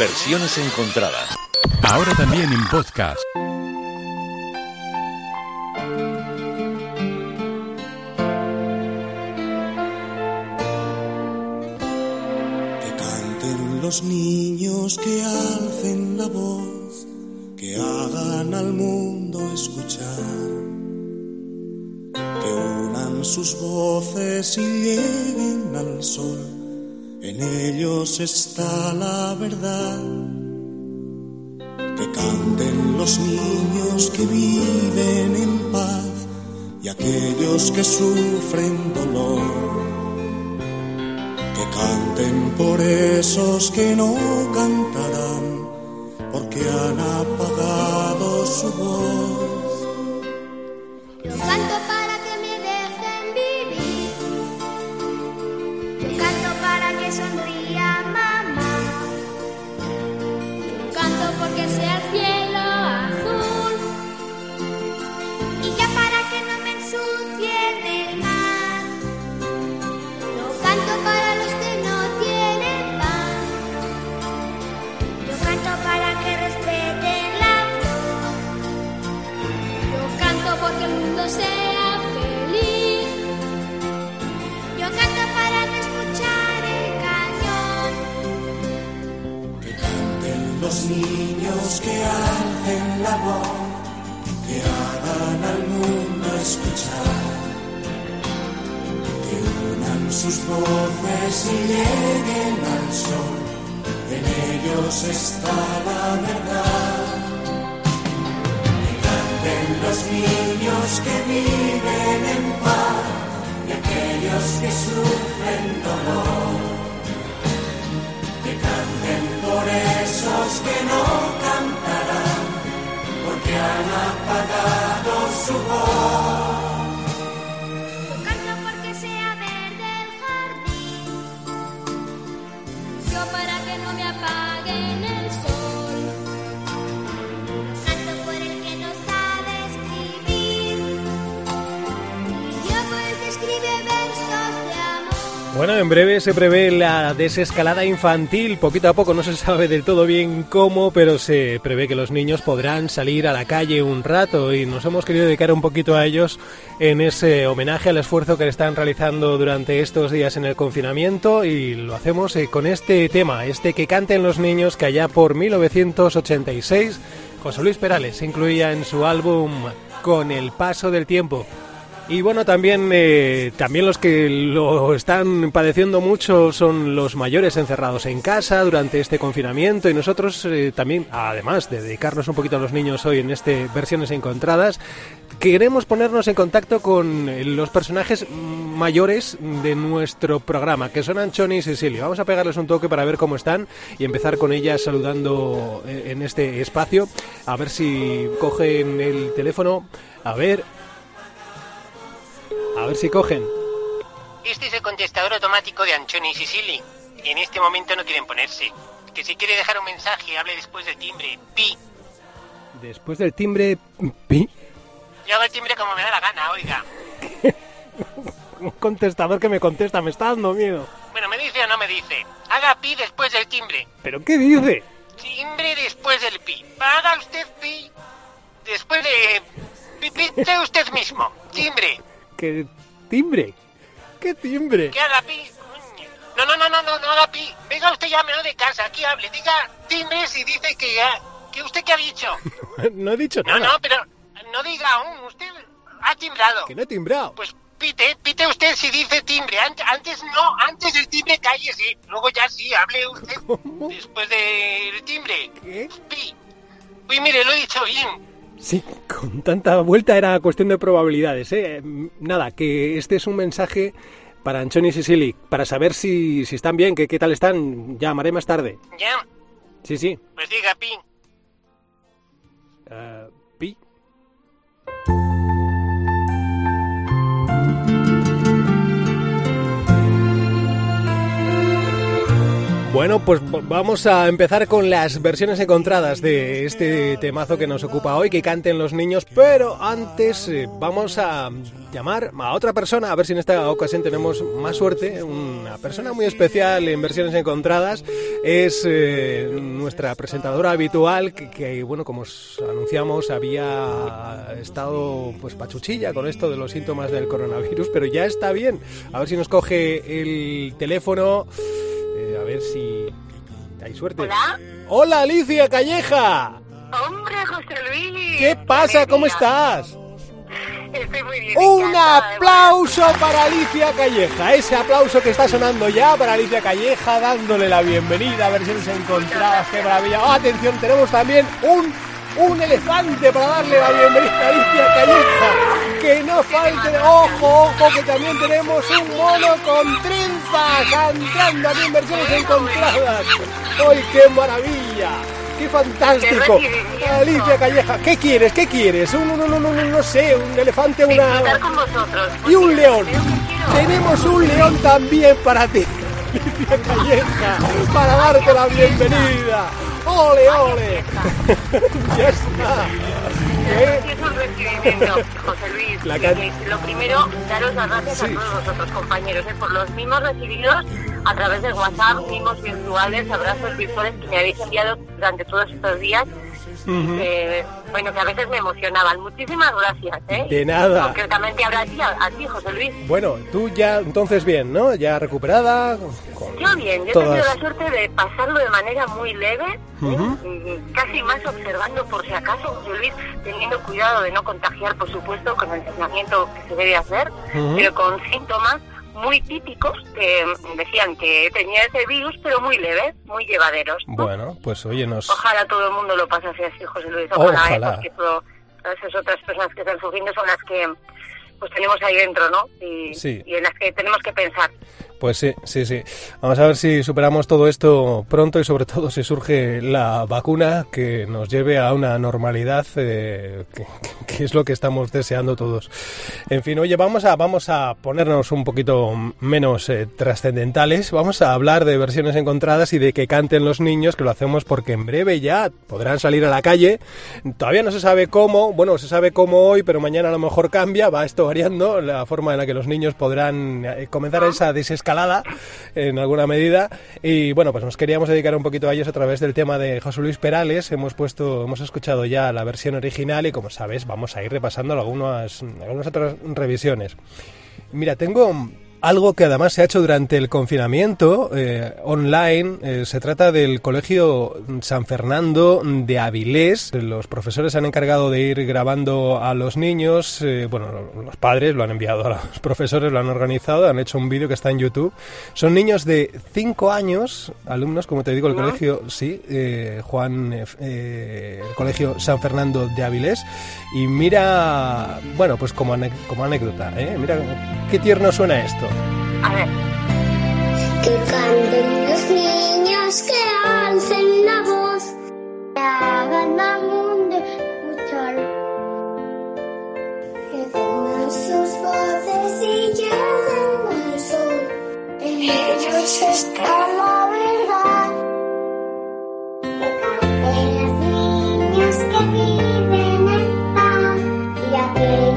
Versiones encontradas. Ahora también en podcast. Que canten los niños, que alcen la voz, que hagan al mundo escuchar. Que unan sus voces y lleguen al sol. En ellos está la verdad. Que canten los niños que viven en paz y aquellos que sufren dolor. Que canten por esos que no cantarán, porque han apagado su voz. Canto sus voces y lleguen al sol, en ellos está la verdad. Que canten los niños que viven en paz y aquellos que sufren dolor que canten por esos que no cantarán, porque han apagado su voz. Bueno, en breve se prevé la desescalada infantil. Poquito a poco no se sabe del todo bien cómo, pero se prevé que los niños podrán salir a la calle un rato y nos hemos querido dedicar un poquito a ellos en ese homenaje al esfuerzo que están realizando durante estos días en el confinamiento y lo hacemos eh, con este tema, este que canten los niños que allá por 1986 José Luis Perales incluía en su álbum Con el paso del tiempo. Y bueno, también, eh, también los que lo están padeciendo mucho son los mayores encerrados en casa durante este confinamiento y nosotros eh, también, además de dedicarnos un poquito a los niños hoy en este Versiones Encontradas, queremos ponernos en contacto con eh, los personajes mayores de nuestro programa, que son Anchoni y Cecilia. Vamos a pegarles un toque para ver cómo están y empezar con ellas saludando eh, en este espacio, a ver si cogen el teléfono. A ver, a ver si cogen. Este es el contestador automático de Anchoni y Sicily. Y en este momento no quieren ponerse. Que si quiere dejar un mensaje, hable después del timbre. Pi. Después del timbre... pi, Yo hago el timbre como me da la gana, oiga. Un contestador que me contesta, me está dando miedo. Bueno, ¿me dice o no me dice? Haga pi después del timbre. ¿Pero qué dice? Timbre después del pi. Haga usted pi después de... pi- Pite usted mismo. Timbre. ¿Qué timbre? ¿Qué timbre? Que haga pi. No, no, no, no, no, no haga pi. Venga usted llámelo de casa, aquí hable. Diga timbre si dice que ya... ¿Que usted qué ha dicho? no he dicho No, nada. no, pero no diga aún. Usted ha timbrado. Que no he timbrado. Pues pite, pite usted si dice timbre. Ant- Antes no, antes del timbre cállese. Luego ya sí, hable usted ¿Cómo? después del timbre. ¿Qué? Pi. Uy, mire, lo he dicho bien. Sí, con tanta vuelta era cuestión de probabilidades, ¿eh? Nada, que este es un mensaje para Anchoni y Sicily, para saber si, si están bien, que qué tal están. Llamaré más tarde. Ya, Sí, sí. pues diga pi. Eh, Bueno, pues vamos a empezar con las versiones encontradas de este temazo que nos ocupa hoy, que canten los niños, pero antes eh, vamos a llamar a otra persona, a ver si en esta ocasión tenemos más suerte, una persona muy especial en versiones encontradas, es eh, nuestra presentadora habitual, que, bueno, como os anunciamos, había estado pues pachuchilla con esto de los síntomas del coronavirus, pero ya está bien, a ver si nos coge el teléfono ver si hay suerte. Hola. Hola, Alicia Calleja. Hombre, José Luis. ¿Qué pasa? ¿Cómo estás? Estoy muy bien. Un encantada aplauso para Alicia Calleja. Ese aplauso que está sonando ya para Alicia Calleja, dándole la bienvenida a versiones encontradas. ¡Qué maravilla! Oh, atención, tenemos también un, un elefante para darle la bienvenida a Alicia Calleja. Que no falte, ojo, ojo, que también tenemos un mono con trenzas entrando aquí en versiones encontradas. ¡Ay, qué maravilla! ¡Qué fantástico! Alicia Calleja, ¿qué quieres? ¿Qué quieres? Un, un, un, un- un- no sé, un elefante, una... Y un león. Tenemos un león también para ti. Alicia Calleja, para darte la bienvenida. ¡Ole, ole! ya está. ¿Eh? José Luis. La que Lo primero, daros las gracias Sí. a todos vosotros, compañeros, eh, por los mimos recibidos a través de WhatsApp, mimos virtuales, abrazos virtuales que me habéis enviado durante todos estos días. Bueno, que a veces me emocionaban. Muchísimas gracias, ¿eh? De nada. Concretamente ahora a ti, a, a ti, José Luis. Bueno, tú ya entonces bien, ¿no? Ya recuperada. con Yo bien, yo he todas- tenido la suerte de pasarlo de manera muy leve, ¿eh? Casi más observando por si acaso, José Luis, teniendo cuidado de no contagiar, por supuesto, con el tratamiento que se debe hacer, pero con síntomas muy típicos que decían que tenía ese virus, pero muy leves, muy llevaderos. ¿no? Bueno, pues oye, nos... Ojalá todo el mundo lo pasase así, José Luis. Ojalá, ¿eh? Ojalá. porque todo- todas esas otras personas que están sufriendo son las que pues tenemos ahí dentro, ¿no? Y, Sí. y en las que tenemos que pensar. Pues sí, sí, sí. Vamos a ver si superamos todo esto pronto y sobre todo si surge la vacuna que nos lleve a una normalidad eh, que, que es lo que estamos deseando todos. En fin, oye, vamos a, vamos a ponernos un poquito menos eh, trascendentales. Vamos a hablar de versiones encontradas y de que canten los niños, que lo hacemos porque en breve ya podrán salir a la calle. Todavía no se sabe cómo, bueno, se sabe cómo hoy, pero mañana a lo mejor cambia, va esto variando, la forma en la que los niños podrán eh, comenzar esa desescalada en alguna medida. Y bueno, pues nos queríamos dedicar un poquito a ellos a través del tema de José Luis Perales. Hemos puesto, hemos escuchado ya la versión original y como sabes, vamos a ir repasando algunas, algunas otras revisiones. Mira, tengo algo que además se ha hecho durante el confinamiento eh, online. Eh, se trata del Colegio San Fernando de Avilés. Los profesores se han encargado de ir grabando a los niños. eh, bueno, los padres lo han enviado a los profesores, lo han organizado, han hecho un vídeo que está en YouTube. Son niños de 5 años, alumnos, como te digo, el colegio, sí, Juan, el Colegio San Fernando de Avilés. Y mira, bueno, pues como, como anécdota, mira qué tierno suena esto. A ver. Que canten los niños, que alcen la voz, que hagan al mundo escuchar. Que pongan sus voces y lleguen al sol. En ellos está la verdad. Que canten los niños que viven en paz y aquellos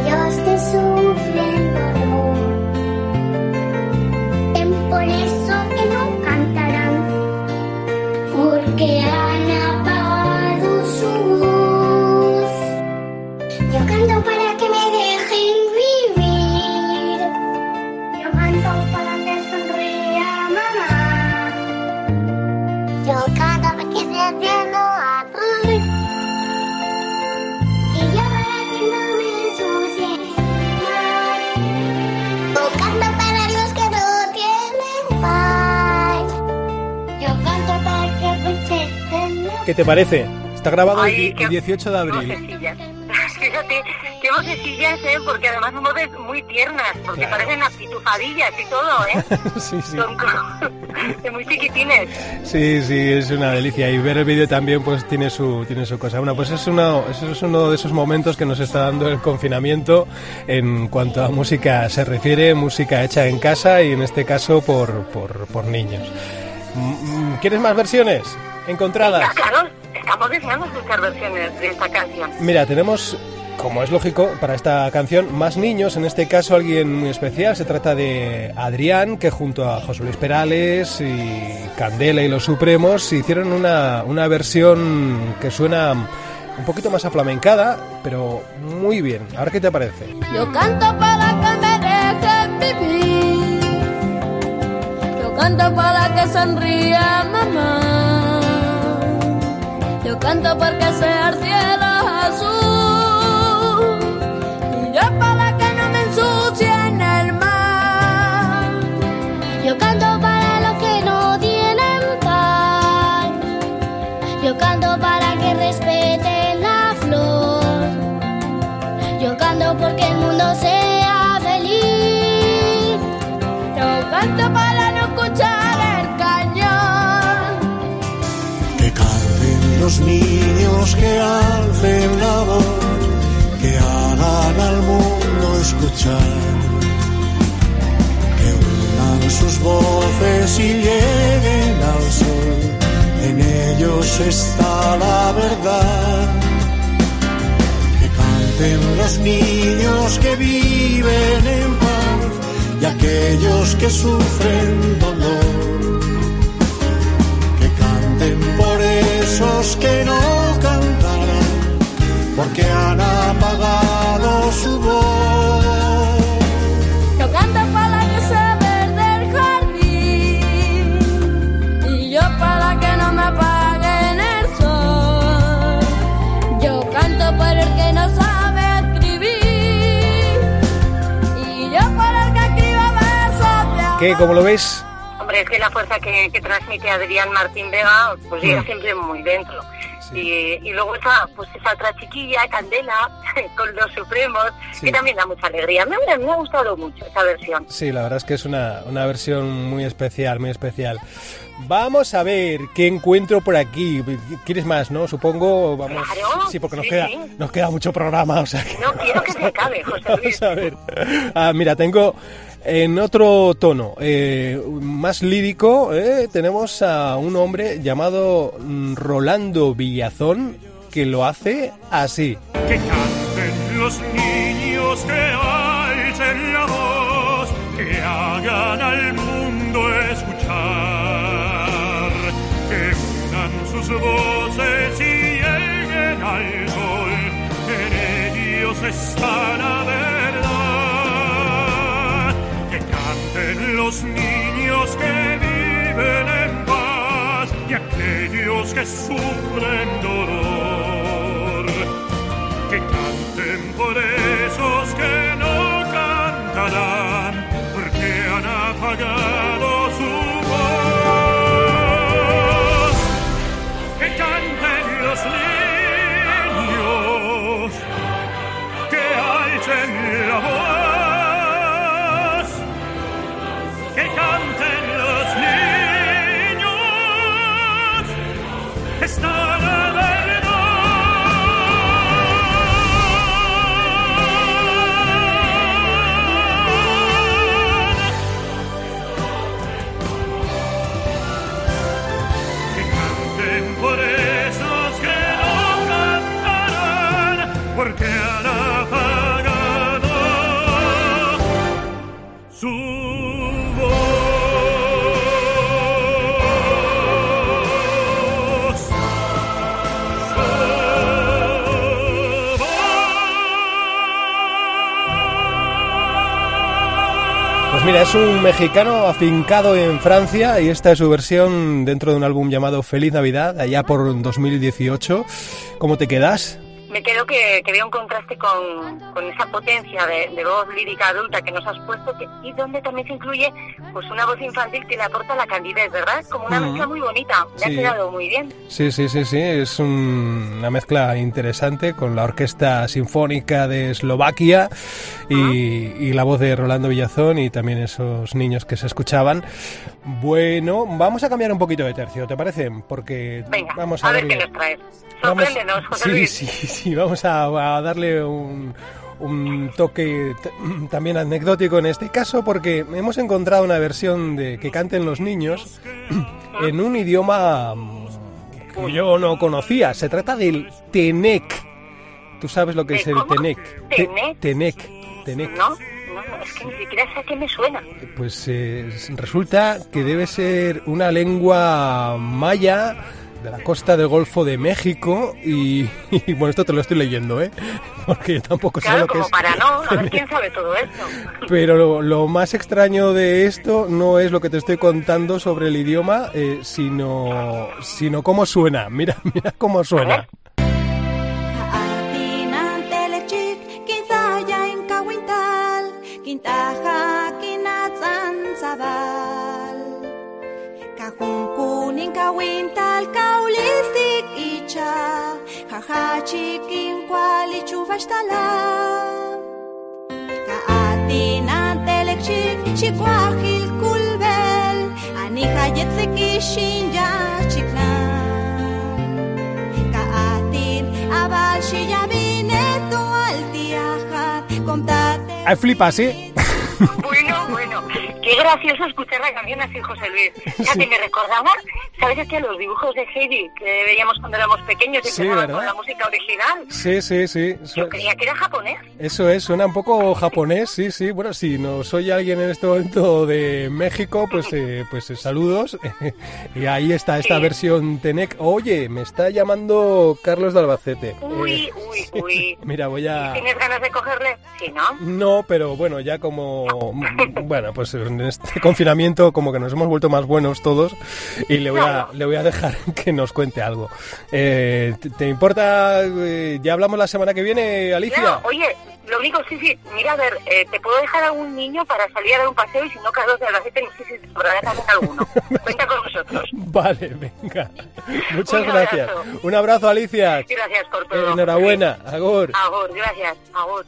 ¿Qué te parece? Está grabado el Ay, qué- el 18 de abril. Fíjate, qué vocecillas, ¿eh? Porque además son voces muy tiernas, porque Claro. parecen apitufadillas y todo, ¿eh? sí, sí. Son muy chiquitines. Sí, sí, es una delicia. Y ver el vídeo también pues tiene su, tiene su cosa. Bueno, pues es uno, eso es uno de esos momentos que nos está dando el confinamiento en cuanto a música se refiere, música hecha en casa y en este caso por, por, por niños. Mm, ¿Quieres más versiones encontradas? Ya, claro, estamos deseando escuchar versiones de esta canción. Mira, tenemos, como es lógico, para esta canción más niños, en este caso alguien muy especial. Se trata de Adrián, que junto a José Luis Perales y Candela y los Supremos hicieron una, una versión que suena un poquito más aflamencada, pero muy bien. A ver qué te parece. Yo canto para que me dejen vivir. Yo canto para que sonría mamá. Yo canto porque sea el cielo azul. Y yo para que no me ensucie en el mar. Yo canto para los que no tienen paz. Yo canto para los niños, que alcen la voz, que hagan al mundo escuchar. Que unan sus voces y lleguen al sol, en ellos está la verdad. Que canten los niños que viven en paz y aquellos que sufren dolor esos que no cantarán, porque han apagado su voz. Yo canto para que se verde el jardín y yo para que no me apaguen el sol. Yo canto por el que no sabe. Que como lo ves, Hombre, es que la fuerza que, que transmite Adrián Martín Vega, pues llega Mm. siempre muy dentro. Y, y luego esa, pues esa otra chiquilla, Candela, con los Supremos, Sí. que también da mucha alegría. Me, me, me ha gustado mucho esa versión. Sí, la verdad es que es una, una versión muy especial, muy especial. Vamos a ver qué encuentro por aquí. ¿Quieres más, no? Supongo, vamos. Claro, sí, porque nos sí. queda, nos queda mucho programa, o sea que- No quiero que se acabe, José Luis. Vamos a ver. Ah, mira, tengo en otro tono, eh, más lírico, eh, tenemos a un hombre llamado mm, Rolando Villazón que lo hace así. Que canten los niños, que alcen la voz, que hagan al mundo escuchar, que unan sus voces y lleguen al sol, en ellos está los niños que viven en paz y aquellos que sufren dolor. Que canten por esos mexicano afincado en Francia y esta es su versión dentro de un álbum llamado Feliz Navidad, allá por 2018. ¿Cómo te quedas? Que, que veo un contraste con, con esa potencia de, de voz lírica adulta que nos has puesto que, y donde también se incluye pues una voz infantil que le aporta la candidez, ¿verdad? Como una Ujú. mezcla muy bonita. Me Sí. ha quedado muy bien. Sí, sí, sí, sí, es un- una mezcla interesante con la Orquesta Sinfónica de Eslovaquia y, y la voz de Rolando Villazón y también esos niños que se escuchaban. Bueno, vamos a cambiar un poquito de tercio, ¿te parece? Porque Venga, vamos a, a, ver darle- qué nos traes. Sorpréndenos, José sí, Luis. sí, sí, vamos a, a darle un, un toque también anecdótico en este caso porque hemos encontrado una versión de que canten los niños en un idioma mm, que yo no conocía. Se trata del Tenec. ¿Tú sabes lo que ¿De es el cómo? Tenec? Te- ¿Tenec? Tenec. Tenec. No, no, es que ni siquiera sé a qué me suena. Pues eh, resulta que debe ser una lengua maya de la costa del Golfo de México y, y, bueno, esto te lo estoy leyendo, ¿eh? Porque yo tampoco sé Claro, lo que como es. para no, a ver quién sabe todo esto. Pero lo, lo más extraño de esto no es lo que te estoy contando sobre el idioma, eh, sino, sino cómo suena. Mira, mira cómo suena. gauin talkaulistik itxa, jaja txikin kualitxu bastala. Ka atin antelek txik, txikoa jilkul bel, ani jaietzek isin ja txikna. Ka atin abal xila binetu altia jat, komtate... Ai, flipa, eh? sí? Gracioso escuchar la canción así, José Luis. Fíjate, me recordaba, ¿sabes que los dibujos de Heidi que veíamos cuando éramos pequeños y Sí, empezaban ¿verdad? con la música original? Sí, sí, sí. Yo creía que era japonés. Eso es, suena un poco japonés, sí, sí. Bueno, si nos oye alguien en este momento de México, pues, eh, pues eh, saludos. y ahí está esta Sí. versión Tenec. Oye, me está llamando Carlos de Albacete. Uy, Eh, uy, uy. Mira, voy a... ¿Tienes ganas de cogerle? Sí, ¿no? No, pero bueno, ya como... Bueno, pues en este confinamiento como que nos hemos vuelto más buenos todos y le voy a, le voy a dejar que nos cuente algo. Eh, ¿te, te importa? eh, ya hablamos la semana que viene, Alicia. Claro, oye, lo único, sí, sí, mira, a ver, eh, te puedo dejar a un niño para salir a dar un paseo y si no, Carlos de Albacete, no sé si te sobrará también alguno. Cuenta con nosotros. Vale, venga. Muchas Un gracias. abrazo. Un abrazo, Alicia. Gracias por Eh, todo. enhorabuena. Agur. Agur, gracias. Agur.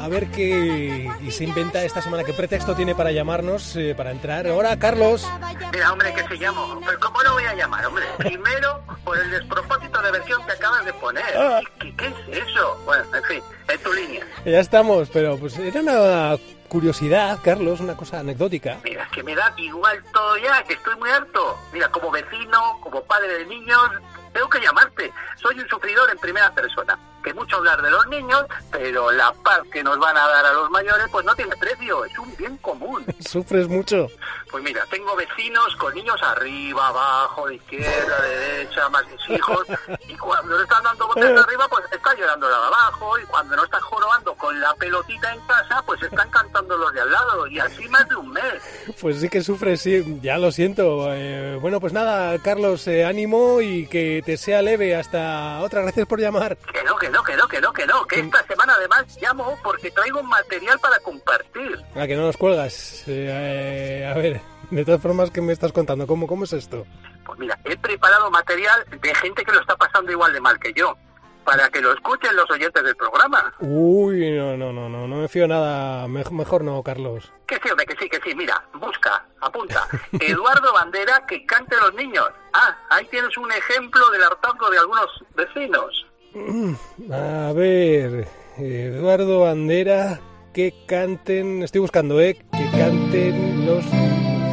A ver qué se inventa esta semana. ¿Qué pretexto tiene para llamarnos, eh, para entrar? Hola, Carlos. Mira, hombre, que se llamo. Pero ¿cómo lo voy a llamar, hombre? Primero, por el despropósito de versión que acabas de poner. Ah. ¿Qué, qué es eso? Bueno, en fin, en tu línea. Ya estamos, pero pues era una curiosidad, Carlos, una cosa anecdótica. Mira, es que me da igual todo ya, que estoy muy harto. Mira, como vecino, como padre de niños, tengo que llamarte. Soy un sufridor en primera persona. Que mucho hablar de los niños, pero la paz que nos van a dar a los mayores, pues no tiene precio. Es un bien común. ¿Sufres mucho? Pues mira, tengo vecinos con niños arriba, abajo, de izquierda, de derecha, más mis hijos, y cuando no están dando botes de arriba, pues está llorando la de abajo, y cuando no están jorobando con la pelotita en casa, pues están cantando los de al lado, y así más de un mes. Pues sí que sufres, sí, ya lo siento. Eh, bueno, pues nada, Carlos, eh, ánimo y que te sea leve. Hasta otra, gracias por llamar. Que no, que no, que no, que no, que no, que esta semana además llamo porque traigo material para compartir. A que no nos cuelgas. Eh, eh, a ver, de todas formas, ¿qué me estás contando? ¿Cómo, cómo es esto? Pues mira, he preparado material de gente que lo está pasando igual de mal que yo, para que lo escuchen los oyentes del programa. Uy, no, no, no, no, no me fío nada. Mej- mejor no, Carlos. Que sí, hombre, que sí, que sí. Mira, busca, apunta. Eduardo Bandera, que cante a los niños. Ah, ahí tienes un ejemplo del hartazgo de algunos vecinos. A ver, Eduardo Bandera, que canten. Estoy buscando, ¿eh? Que canten los.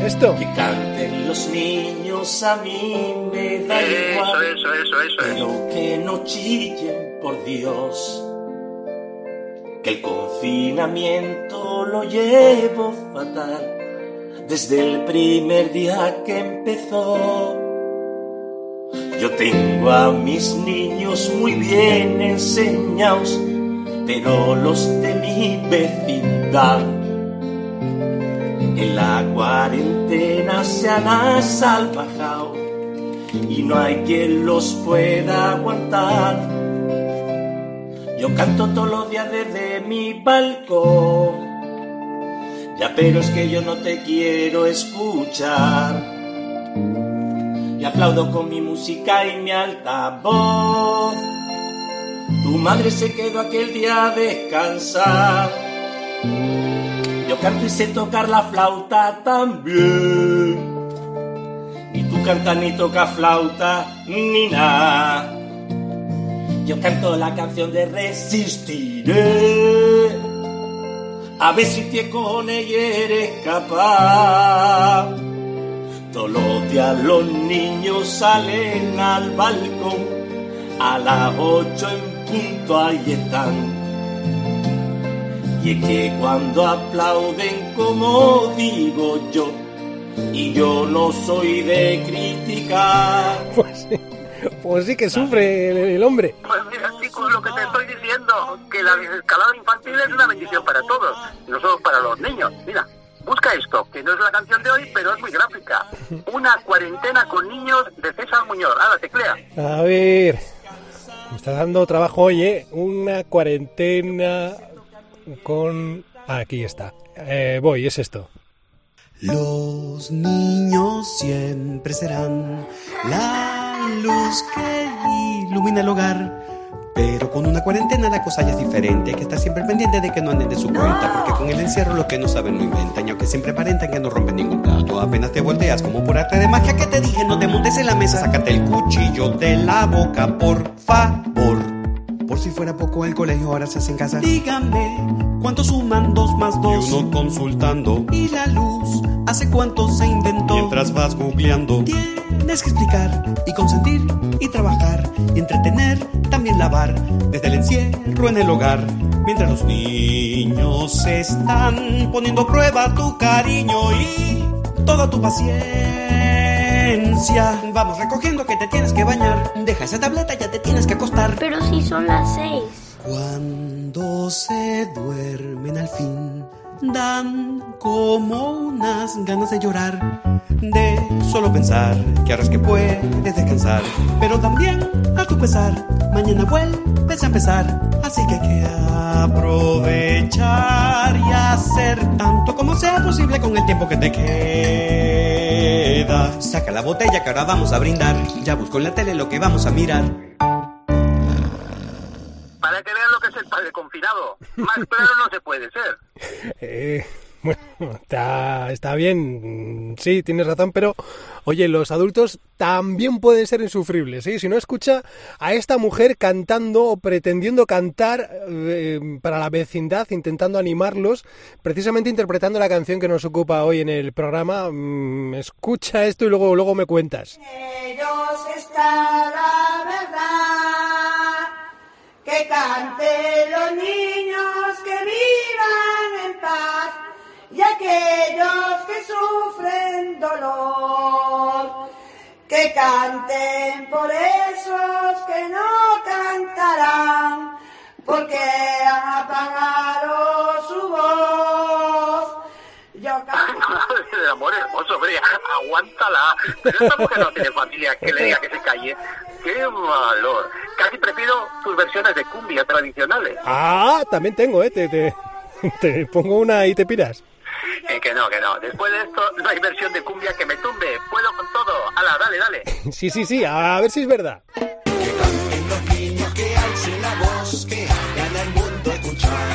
Esto. Que canten los niños a mí me da Eso, igual. eso, eso, eso es. Pero que no chillen, por Dios. Que el confinamiento lo llevo fatal desde el primer día que empezó. Yo tengo a mis niños muy bien enseñados, pero los de mi vecindad en la cuarentena se han asalvajado y no hay quien los pueda aguantar. Yo canto todos los días desde mi balcón, ya pero es que yo no te quiero escuchar. Aplaudo con mi música y mi altavoz. Tu madre se quedó aquel día a descansar. Yo canto y sé tocar la flauta también. Y tú cantas ni tocas flauta ni nada. Yo canto la canción de resistiré. A ver si te cojones y eres capaz. Todos los días los niños salen al balcón. A las ocho en punto ahí están. Y es que cuando aplauden como digo yo, y yo no soy de criticar. Pues sí, pues sí que sufre el, el hombre. Pues mira, chicos, lo que te estoy diciendo, que la desescalada infantil es una bendición para todos, no solo para los niños. Mira, busca esto, que no es la canción de hoy, pero es muy gráfica. Una cuarentena con niños de César Muñoz. Ahora, teclea. A ver, me está dando trabajo hoy, ¿eh? Una cuarentena con... Aquí está. Eh, voy, es esto. Los niños siempre serán la luz que ilumina el hogar. Pero con una cuarentena la cosa ya es diferente. Hay que estar siempre pendiente de que no anden de su cuenta. Porque con el encierro lo que no saben no inventan. Y aunque siempre aparentan que no rompen ningún plato, apenas te volteas como por arte de magia que te dije. No te montes en la mesa, sácate el cuchillo de la boca, por favor. Por si fuera poco, el colegio ahora se hace en casa. Dígame, ¿cuántos suman dos más dos? Y uno consultando. ¿Y la luz? ¿Hace cuánto se inventó? Mientras vas googleando. Tienes que explicar y consentir y trabajar y entretener, también lavar. Desde el encierro en el hogar. Mientras los niños están poniendo a prueba tu cariño y toda tu paciencia. Vamos recogiendo que te tienes que bañar. Deja esa tableta, ya te tienes que acostar. Pero si son las seis. Cuando se duermen al fin, dan como unas ganas de llorar, de solo pensar que ahora es que puedes descansar, pero también a tu pesar, mañana vuelves a empezar, así que hay que aprovechar y hacer tanto como sea posible con el tiempo que te queda. Saca la botella que ahora vamos a brindar, ya busco en la tele lo que vamos a mirar. Más claro no se puede ser. Eh, bueno, está, está bien, mm, sí, tienes razón, pero oye, los adultos también pueden ser insufribles, ¿sí? Si no escucha a esta mujer cantando o pretendiendo cantar eh, para la vecindad, intentando animarlos, precisamente interpretando la canción que nos ocupa hoy en el programa, mm, escucha esto y luego, luego me cuentas. ellos verdad. Que canten los niños que vivan en paz y aquellos que sufren dolor. Que canten por esos que no cantarán porque han apagado su voz. Yo canto. Del amor hermoso, hombre, aguántala. Pero esta mujer no tiene familia que le diga que se calle. ¡Qué valor! Casi prefiero tus versiones de cumbia tradicionales. Ah, también tengo, ¿eh? Te, te, te pongo una y te piras. Eh, que no, que no. Después de esto no hay versión de cumbia que me tumbe. Puedo con todo. Hala, dale, dale. Sí, sí, sí, a ver si es verdad. los niños que alcen la voz, que hagan al mundo escuchar,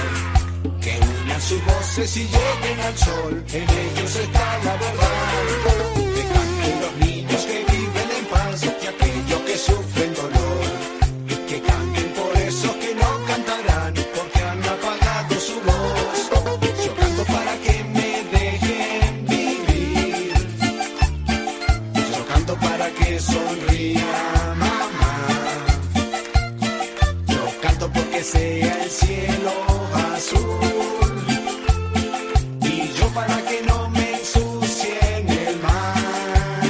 que unan sus voces y lleguen al sol, en ellos está la verdad. Porque sea el cielo azul y yo para que no me ensucien el mar.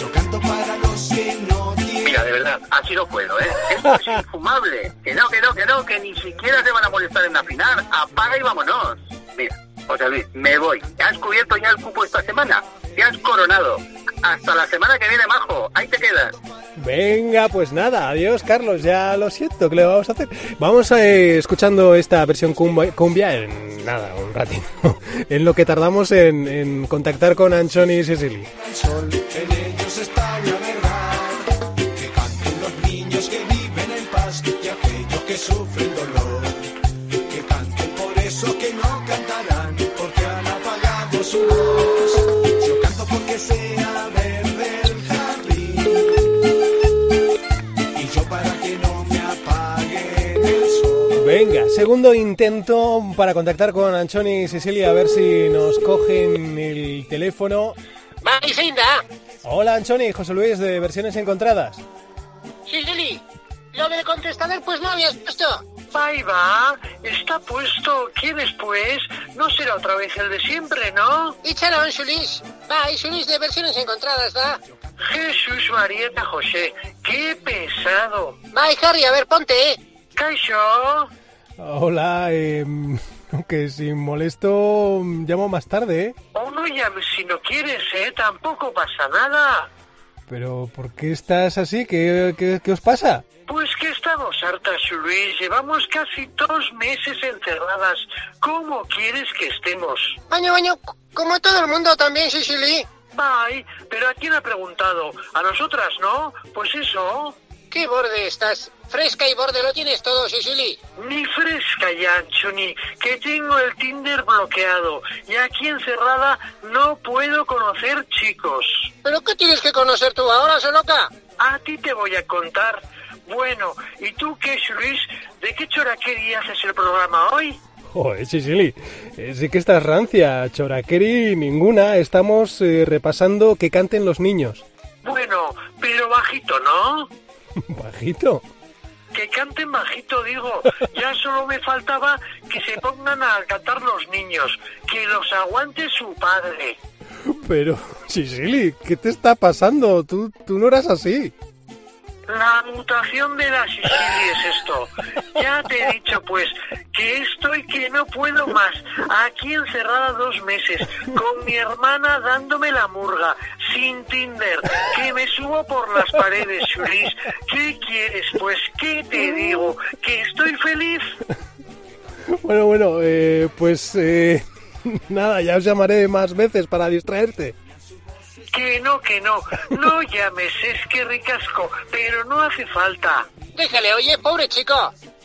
Yo canto para los que no tienen. Mira, de verdad, así no puedo, ¿eh? Esto es infumable. Que no, que no, que no, que ni siquiera se van a molestar en afinar. Apaga y vámonos. Mira, José Luis, me voy. ¿Te has cubierto ya el cupo esta semana? Te has coronado. Hasta la semana que viene, majo. Ahí te quedas. Venga, pues nada, adiós Carlos, ya lo siento, ¿qué le vamos a hacer? Vamos eh, escuchando esta versión cumbia, cumbia en nada, un ratito, en lo que tardamos en, en contactar con Anchoni y Cecily. Segundo intento para contactar con Anchoni y Cecilia a ver si nos cogen el teléfono. Vai, Seinda. Hola Anchoni, José Luis de Versiones Encontradas. Sí, Lili. Lo del contestador, pues no habías puesto. Ahí va, está puesto. ¿Quién es pues? No será otra vez el de siempre, ¿no? Échalo, Xulis. Vai, Xulis de versiones encontradas, da. Jesús Marieta José, qué pesado. Vai, Harry, a ver, ponte, eh. Caixo, Hola, eh, que si molesto llamo más tarde, ¿eh? o no llames si no quieres, ¿eh? Tampoco pasa nada. Pero ¿por qué estás así? ¿Qué, qué, qué os pasa? Pues que estamos hartas, Luis. Llevamos casi dos meses encerradas. ¿Cómo quieres que estemos? Baño, c- como todo el mundo también, Sicily. Ay, pero ¿a quién ha preguntado? A nosotras, ¿no? Pues eso. ¿Qué borde estás? Fresca y borde lo tienes todo, Sicily. Ni fresca ya, Chuni, que tengo el Tinder bloqueado y aquí encerrada no puedo conocer chicos. ¿Pero qué tienes que conocer tú ahora, loca? A ti te voy a contar. Bueno, ¿y tú qué, Luis? ¿De qué choraquería haces el programa hoy? Joder, Chisili, eh, sí que estás rancia, choraqueri ninguna. Estamos eh, repasando que canten los niños. Bueno, pero bajito, ¿no? Bajito. Que canten bajito, digo. Ya solo me faltaba que se pongan a cantar los niños. Que los aguante su padre. Pero, Chisili, ¿qué te está pasando? Tú, tú no eras así. La mutación de la Sicilia es esto. Ya te he dicho, pues, que estoy que no puedo más. Aquí encerrada dos meses, con mi hermana dándome la murga, sin Tinder, que me subo por las paredes, Luis. ¿Qué quieres? Pues, ¿qué te digo? ¿Que estoy feliz? Bueno, bueno, eh, pues eh, nada, ya os llamaré más veces para distraerte. Que no, que no. No llames, es que ricasco, pero no hace falta. Déjale, oye, pobre chico.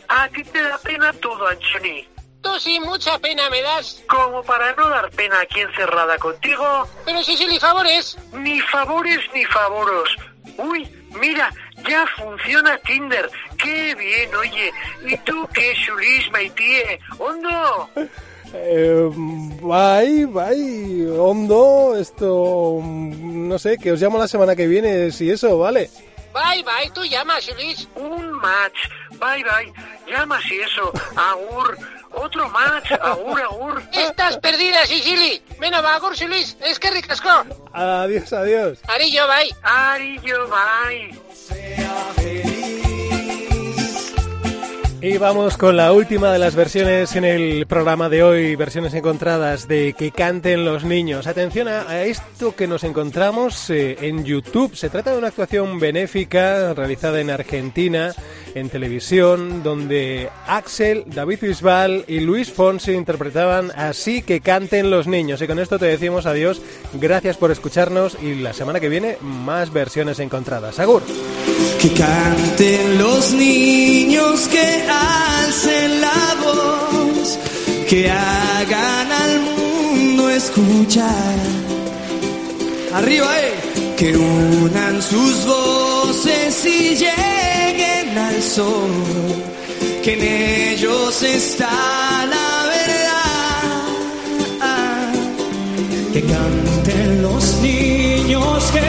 A ti te da pena todo, Anthony. Tú sí, mucha pena me das. Como para no dar pena aquí encerrada contigo. Pero Sicily, favores. Ni favores ni favoros. Uy, mira, ya funciona Tinder. Qué bien, oye. ¿Y tú qué, Xulis, Maitie? ¿Hondo? Eh, bye, bye, hondo, esto, no sé, que os llamo la semana que viene, si eso, ¿vale? Bye, bye, tú llamas, Xulis. Un match. Bye, bye. Llama si eso. Agur. Otro match. Agur, agur. Estás perdida, Sicily. Menos va, Agur, Xulis. Es que ricasco. Adiós, adiós. Arillo, bye. Arillo, bye. Y vamos con la última de las versiones en el programa de hoy, versiones encontradas de que canten los niños. Atención a, esto que nos encontramos eh, en YouTube. Se trata de una actuación benéfica realizada en Argentina, en televisión, donde Axel, David Bisbal y Luis Fonsi interpretaban Así que canten los niños. Y con esto te decimos adiós. Gracias por escucharnos y la semana que viene más versiones encontradas. Agur. Que canten los niños, que alcen la voz, que hagan al mundo escuchar. Arriba, eh. Que unan sus voces y lleguen al sol, que en ellos está la verdad. Que canten los niños que